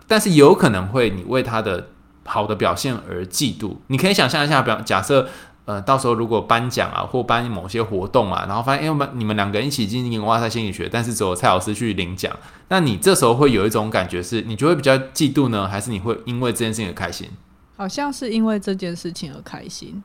但是有可能会你为他的好的表现而嫉妒。你可以想象一下，比方假设，呃，到时候如果颁奖啊，或颁某些活动啊，然后发现，因为你们两个人一起进行哇塞心理学，但是只有蔡老师去领奖，那你这时候会有一种感觉是，你就会比较嫉妒呢，还是你会因为这件事情而开心？好像是因为这件事情而开心。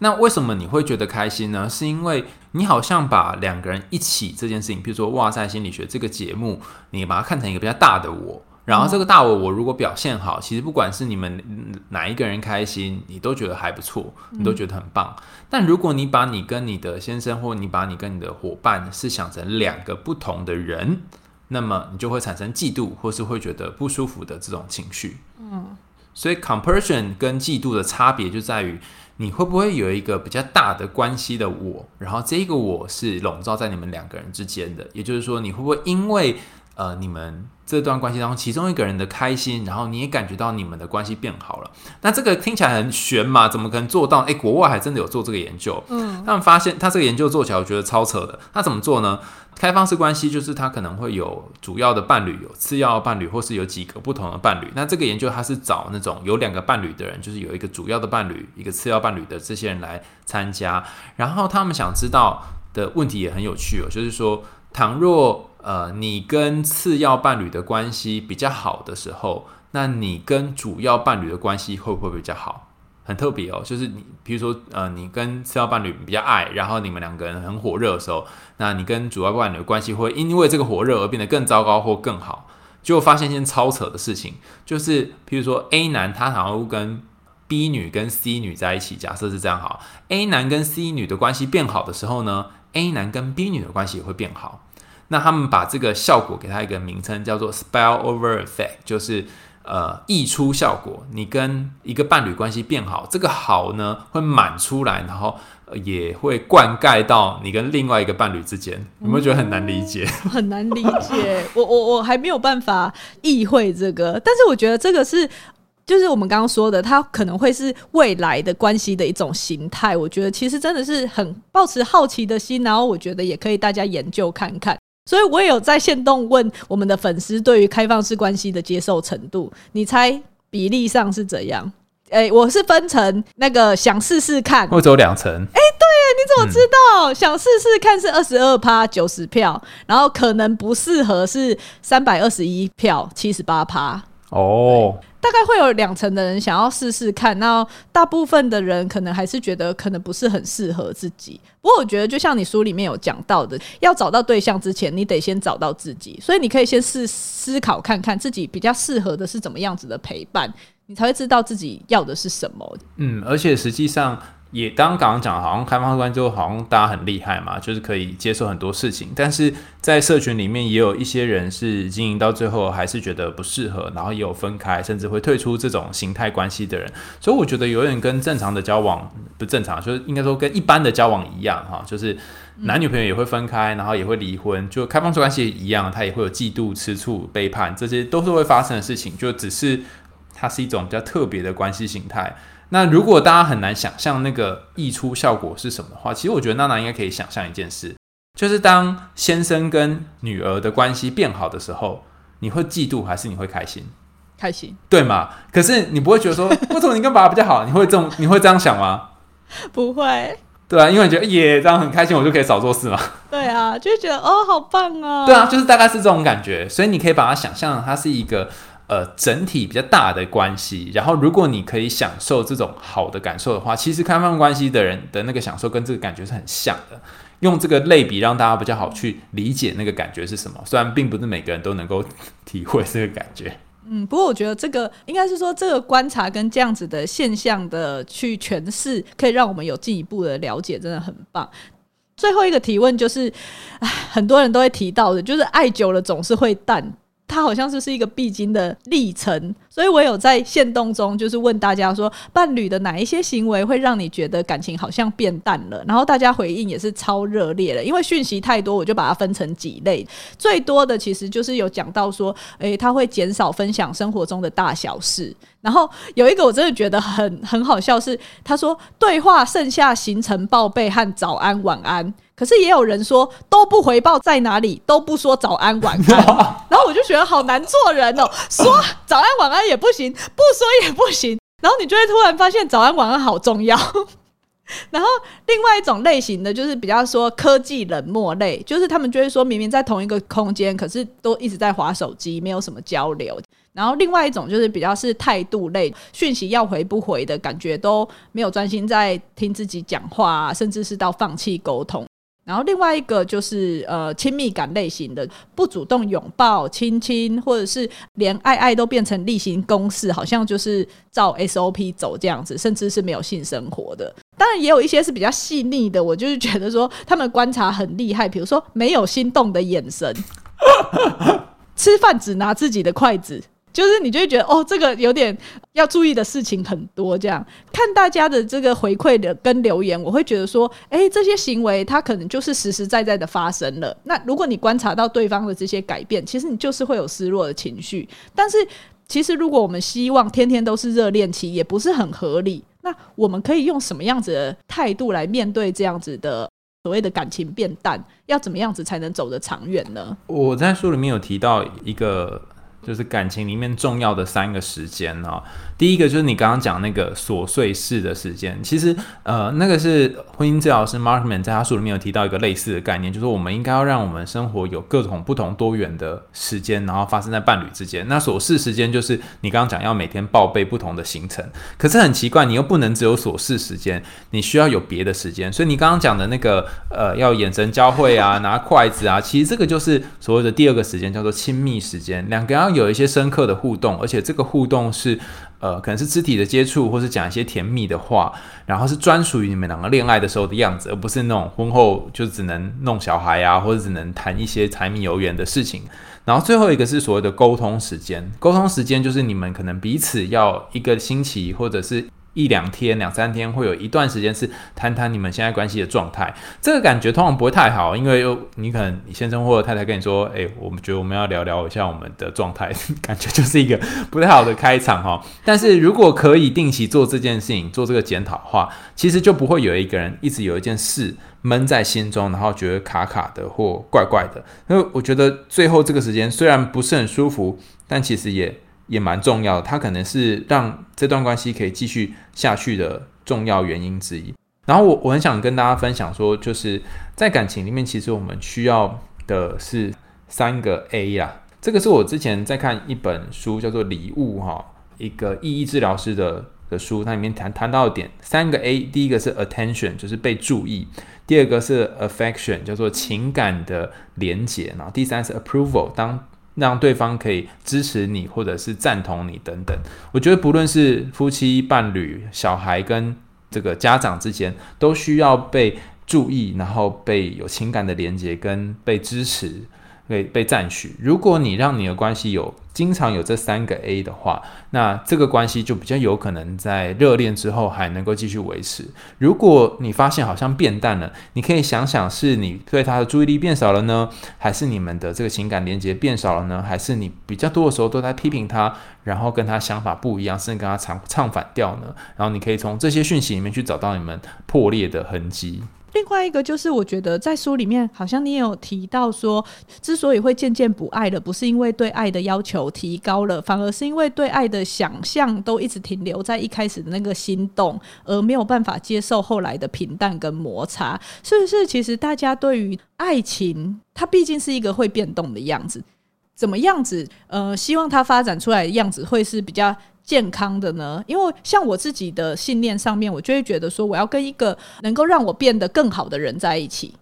那为什么你会觉得开心呢？是因为你好像把两个人一起这件事情，比如说《哇塞心理学》这个节目，你把它看成一个比较大的我。然后这个大我，我如果表现好，其实不管是你们哪一个人开心，你都觉得还不错，你都觉得很棒。但如果你把你跟你的先生，或你把你跟你的伙伴是想成两个不同的人，那么你就会产生嫉妒，或是会觉得不舒服的这种情绪。嗯。所以，compersion 跟嫉妒的差别就在于，你会不会有一个比较大的关系的我，然后这个我是笼罩在你们两个人之间的。也就是说，你会不会因为呃你们这段关系当中其中一个人的开心，然后你也感觉到你们的关系变好了？那这个听起来很玄嘛，怎么可能做到？诶，国外还真的有做这个研究，嗯，他们发现他这个研究做起来，我觉得超扯的。他怎么做呢？开放式关系就是他可能会有主要的伴侣，有次要伴侣，或是有几个不同的伴侣。那这个研究他是找那种有两个伴侣的人，就是有一个主要的伴侣，一个次要伴侣的这些人来参加。然后他们想知道的问题也很有趣哦，就是说，倘若呃你跟次要伴侣的关系比较好的时候，那你跟主要伴侣的关系会不会比较好？很特别哦，就是你，比如说，呃，你跟次要伴侣比较爱，然后你们两个人很火热的时候，那你跟主要伴侣的关系会因为这个火热而变得更糟糕或更好。结果发现一件超扯的事情，就是，比如说 A 男他好像跟 B 女跟 C 女在一起，假设是这样好，A 男跟 C 女的关系变好的时候呢，A 男跟 B 女的关系也会变好。那他们把这个效果给他一个名称，叫做 spillover effect，就是。呃，溢出效果，你跟一个伴侣关系变好，这个好呢会满出来，然后也会灌溉到你跟另外一个伴侣之间。有没有觉得很难理解？很难理解，我我我还没有办法意会这个，但是我觉得这个是，就是我们刚刚说的，它可能会是未来的关系的一种形态。我觉得其实真的是很抱持好奇的心，然后我觉得也可以大家研究看看。所以我也有在线动问我们的粉丝对于开放式关系的接受程度，你猜比例上是怎样？哎、欸，我是分成那个想试试看，或者两层。哎、欸，对，你怎么知道？嗯、想试试看是二十二趴九十票，然后可能不适合是三百二十一票七十八趴。哦。大概会有两成的人想要试试看，那大部分的人可能还是觉得可能不是很适合自己。不过我觉得，就像你书里面有讲到的，要找到对象之前，你得先找到自己。所以你可以先试思考看看自己比较适合的是怎么样子的陪伴，你才会知道自己要的是什么。嗯，而且实际上。也当刚刚讲，好像开放式关系就好像大家很厉害嘛，就是可以接受很多事情。但是在社群里面，也有一些人是经营到最后还是觉得不适合，然后也有分开，甚至会退出这种形态关系的人。所以我觉得有点跟正常的交往不正常，就是应该说跟一般的交往一样哈，就是男女朋友也会分开，然后也会离婚，就开放式关系一样，他也会有嫉妒、吃醋、背叛，这些都是会发生的事情。就只是它是一种比较特别的关系形态。那如果大家很难想象那个溢出效果是什么的话，其实我觉得娜娜应该可以想象一件事，就是当先生跟女儿的关系变好的时候，你会嫉妒还是你会开心？开心，对嘛？可是你不会觉得说，为什么你跟爸爸比较好？你会这种，你会这样想吗？不会，对啊，因为你觉得耶，这样很开心，我就可以少做事嘛。对啊，就觉得哦，好棒哦。对啊，就是大概是这种感觉，所以你可以把它想象，它是一个。呃，整体比较大的关系，然后如果你可以享受这种好的感受的话，其实开放关系的人的那个享受跟这个感觉是很像的。用这个类比让大家比较好去理解那个感觉是什么，虽然并不是每个人都能够体会这个感觉。嗯，不过我觉得这个应该是说，这个观察跟这样子的现象的去诠释，可以让我们有进一步的了解，真的很棒。最后一个提问就是，很多人都会提到的，就是爱久了总是会淡。它好像是是一个必经的历程，所以我有在限动中就是问大家说，伴侣的哪一些行为会让你觉得感情好像变淡了？然后大家回应也是超热烈的，因为讯息太多，我就把它分成几类。最多的其实就是有讲到说，诶，他会减少分享生活中的大小事。然后有一个我真的觉得很很好笑，是他说对话剩下行程报备和早安晚安。可是也有人说都不回报在哪里，都不说早安晚安，然后我就觉得好难做人哦。说早安晚安也不行，不说也不行，然后你就会突然发现早安晚安好重要。然后另外一种类型的就是比较说科技冷漠类，就是他们就会说明明在同一个空间，可是都一直在划手机，没有什么交流。然后另外一种就是比较是态度类，讯息要回不回的感觉都没有专心在听自己讲话，甚至是到放弃沟通。然后另外一个就是呃亲密感类型的，不主动拥抱、亲亲，或者是连爱爱都变成例行公事，好像就是照 SOP 走这样子，甚至是没有性生活的。当然也有一些是比较细腻的，我就是觉得说他们观察很厉害，比如说没有心动的眼神，吃饭只拿自己的筷子。就是你就会觉得哦，这个有点要注意的事情很多。这样看大家的这个回馈的跟留言，我会觉得说，诶，这些行为它可能就是实实在在的发生了。那如果你观察到对方的这些改变，其实你就是会有失落的情绪。但是其实如果我们希望天天都是热恋期，也不是很合理。那我们可以用什么样子的态度来面对这样子的所谓的感情变淡？要怎么样子才能走得长远呢？我在书里面有提到一个。就是感情里面重要的三个时间哦。第一个就是你刚刚讲那个琐碎事的时间，其实呃，那个是婚姻治疗师 Markman 在他书里面有提到一个类似的概念，就是我们应该要让我们生活有各种不同多元的时间，然后发生在伴侣之间。那琐事时间就是你刚刚讲要每天报备不同的行程，可是很奇怪，你又不能只有琐事时间，你需要有别的时间。所以你刚刚讲的那个呃，要眼神交汇啊，拿筷子啊，其实这个就是所谓的第二个时间，叫做亲密时间，两个人要有一些深刻的互动，而且这个互动是。呃，可能是肢体的接触，或是讲一些甜蜜的话，然后是专属于你们两个恋爱的时候的样子，而不是那种婚后就只能弄小孩啊，或者只能谈一些柴米油盐的事情。然后最后一个是所谓的沟通时间，沟通时间就是你们可能彼此要一个星期，或者是。一两天、两三天会有一段时间是谈谈你们现在关系的状态，这个感觉通常不会太好，因为又你可能你先生或者太太跟你说，诶，我们觉得我们要聊聊一下我们的状态，感觉就是一个不太好的开场哈。但是如果可以定期做这件事情，做这个检讨的话，其实就不会有一个人一直有一件事闷在心中，然后觉得卡卡的或怪怪的。因为我觉得最后这个时间虽然不是很舒服，但其实也。也蛮重要的，它可能是让这段关系可以继续下去的重要原因之一。然后我我很想跟大家分享说，就是在感情里面，其实我们需要的是三个 A 呀。这个是我之前在看一本书，叫做《礼物》哈，一个意义治疗师的的书，它里面谈谈到的点三个 A，第一个是 attention，就是被注意；第二个是 affection，叫做情感的连结；然后第三是 approval，当让对方可以支持你，或者是赞同你等等。我觉得不论是夫妻、伴侣、小孩跟这个家长之间，都需要被注意，然后被有情感的连接跟被支持。被被赞许。如果你让你的关系有经常有这三个 A 的话，那这个关系就比较有可能在热恋之后还能够继续维持。如果你发现好像变淡了，你可以想想是你对他的注意力变少了呢，还是你们的这个情感连接变少了呢？还是你比较多的时候都在批评他，然后跟他想法不一样，甚至跟他唱唱反调呢？然后你可以从这些讯息里面去找到你们破裂的痕迹。另外一个就是，我觉得在书里面好像你也有提到说，之所以会渐渐不爱了，不是因为对爱的要求提高了，反而是因为对爱的想象都一直停留在一开始的那个心动，而没有办法接受后来的平淡跟摩擦。是不是？其实大家对于爱情，它毕竟是一个会变动的样子，怎么样子？呃，希望它发展出来的样子会是比较。健康的呢？因为像我自己的信念上面，我就会觉得说，我要跟一个能够让我变得更好的人在一起。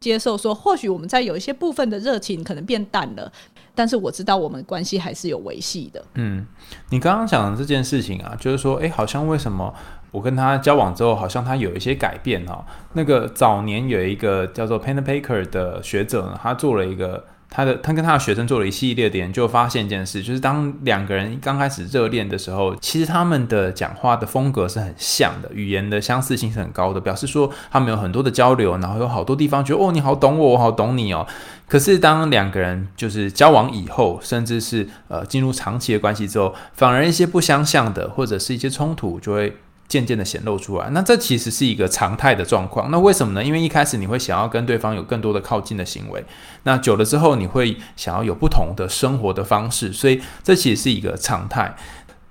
接受说，或许我们在有一些部分的热情可能变淡了，但是我知道我们关系还是有维系的。嗯，你刚刚讲的这件事情啊，就是说，哎，好像为什么我跟他交往之后，好像他有一些改变哦。那个早年有一个叫做 Pennebaker 的学者呢，他做了一个。他的他跟他的学生做了一系列的研究，发现一件事，就是当两个人刚开始热恋的时候，其实他们的讲话的风格是很像的，语言的相似性是很高的，表示说他们有很多的交流，然后有好多地方觉得哦，你好懂我，我好懂你哦。可是当两个人就是交往以后，甚至是呃进入长期的关系之后，反而一些不相像的或者是一些冲突就会。渐渐的显露出来，那这其实是一个常态的状况。那为什么呢？因为一开始你会想要跟对方有更多的靠近的行为，那久了之后你会想要有不同的生活的方式，所以这其实是一个常态。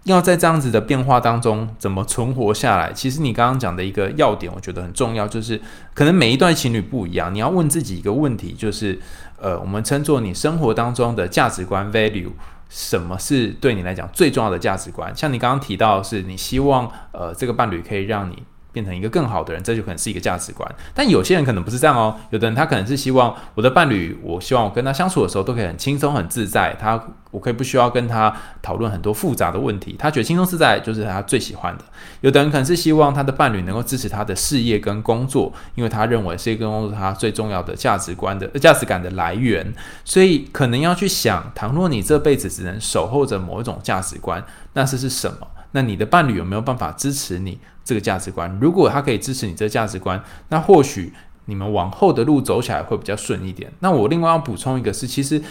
要在这样子的变化当中怎么存活下来？其实你刚刚讲的一个要点，我觉得很重要，就是可能每一段情侣不一样，你要问自己一个问题，就是呃，我们称作你生活当中的价值观 （value）。什么是对你来讲最重要的价值观？像你刚刚提到是，你希望呃这个伴侣可以让你变成一个更好的人，这就可能是一个价值观。但有些人可能不是这样哦，有的人他可能是希望我的伴侣，我希望我跟他相处的时候都可以很轻松很自在，他。我可以不需要跟他讨论很多复杂的问题，他觉得轻松自在就是他最喜欢的。有的人可能是希望他的伴侣能够支持他的事业跟工作，因为他认为事业跟工作是他最重要的价值观的价值感的来源。所以可能要去想，倘若你这辈子只能守候着某一种价值观，那是是什么？那你的伴侣有没有办法支持你这个价值观？如果他可以支持你这个价值观，那或许你们往后的路走起来会比较顺一点。那我另外要补充一个是，其实。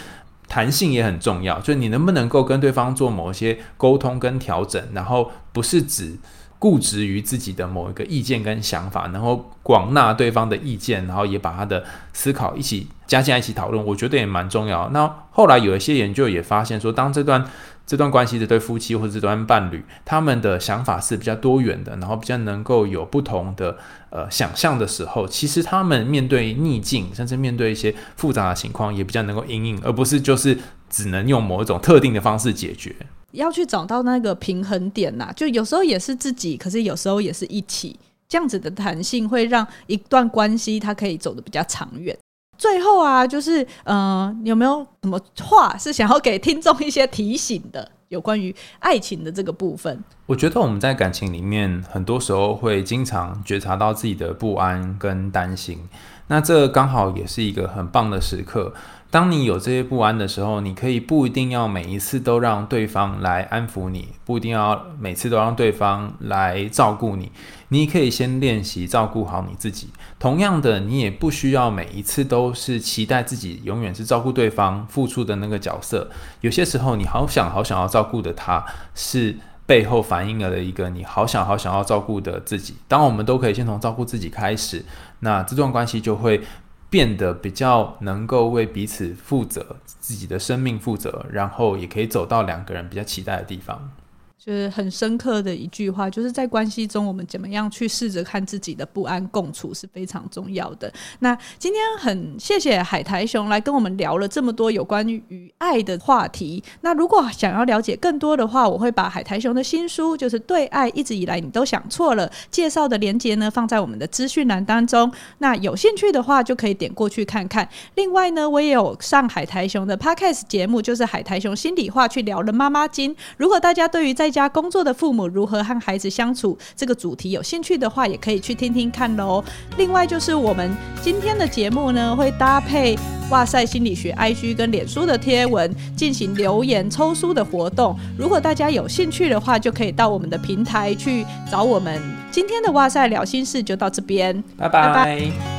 弹性也很重要，就是你能不能够跟对方做某一些沟通跟调整，然后不是只固执于自己的某一个意见跟想法，然后广纳对方的意见，然后也把他的思考一起加进来一起讨论，我觉得也蛮重要。那后来有一些研究也发现说，当这段这段关系这对夫妻或者这段伴侣，他们的想法是比较多元的，然后比较能够有不同的呃想象的时候，其实他们面对逆境，甚至面对一些复杂的情况，也比较能够因应，而不是就是只能用某一种特定的方式解决。要去找到那个平衡点呐、就有时候也是自己，可是有时候也是一起，这样子的弹性会让一段关系它可以走得比较长远。最后啊，就是嗯、呃，有没有什么话是想要给听众一些提醒的？有关于爱情的这个部分，我觉得我们在感情里面，很多时候会经常觉察到自己的不安跟担心。那这刚好也是一个很棒的时刻。当你有这些不安的时候，你可以不一定要每一次都让对方来安抚你，不一定要每次都让对方来照顾你。你可以先练习照顾好你自己。同样的，你也不需要每一次都是期待自己永远是照顾对方、付出的那个角色。有些时候，你好想好想要照顾的他，是背后反映了的一个你好想好想要照顾的自己。当我们都可以先从照顾自己开始，那这段关系就会。变得比较能够为彼此负责，自己的生命负责，然后也可以走到两个人比较期待的地方。就是很深刻的一句话，就是在关系中，我们怎么样去试着看自己的不安共处是非常重要的。那今天很谢谢海苔熊来跟我们聊了这么多有关于爱的话题。那如果想要了解更多的话，我会把海苔熊的新书，就是《对爱一直以来你都想错了》介绍的连接呢放在我们的资讯栏当中。那有兴趣的话，就可以点过去看看。另外呢，我也有上海苔熊的 Podcast 节目，就是海苔熊心里话，去聊了妈妈经。如果大家对于在家工作的父母如何和孩子相处这个主题有兴趣的话，也可以去听听看喽。另外就是我们今天的节目呢，会搭配哇塞心理学 IG 跟脸书的贴文进行留言抽书的活动。如果大家有兴趣的话，就可以到我们的平台去找我们。今天的哇塞聊心事就到这边，拜拜。拜拜。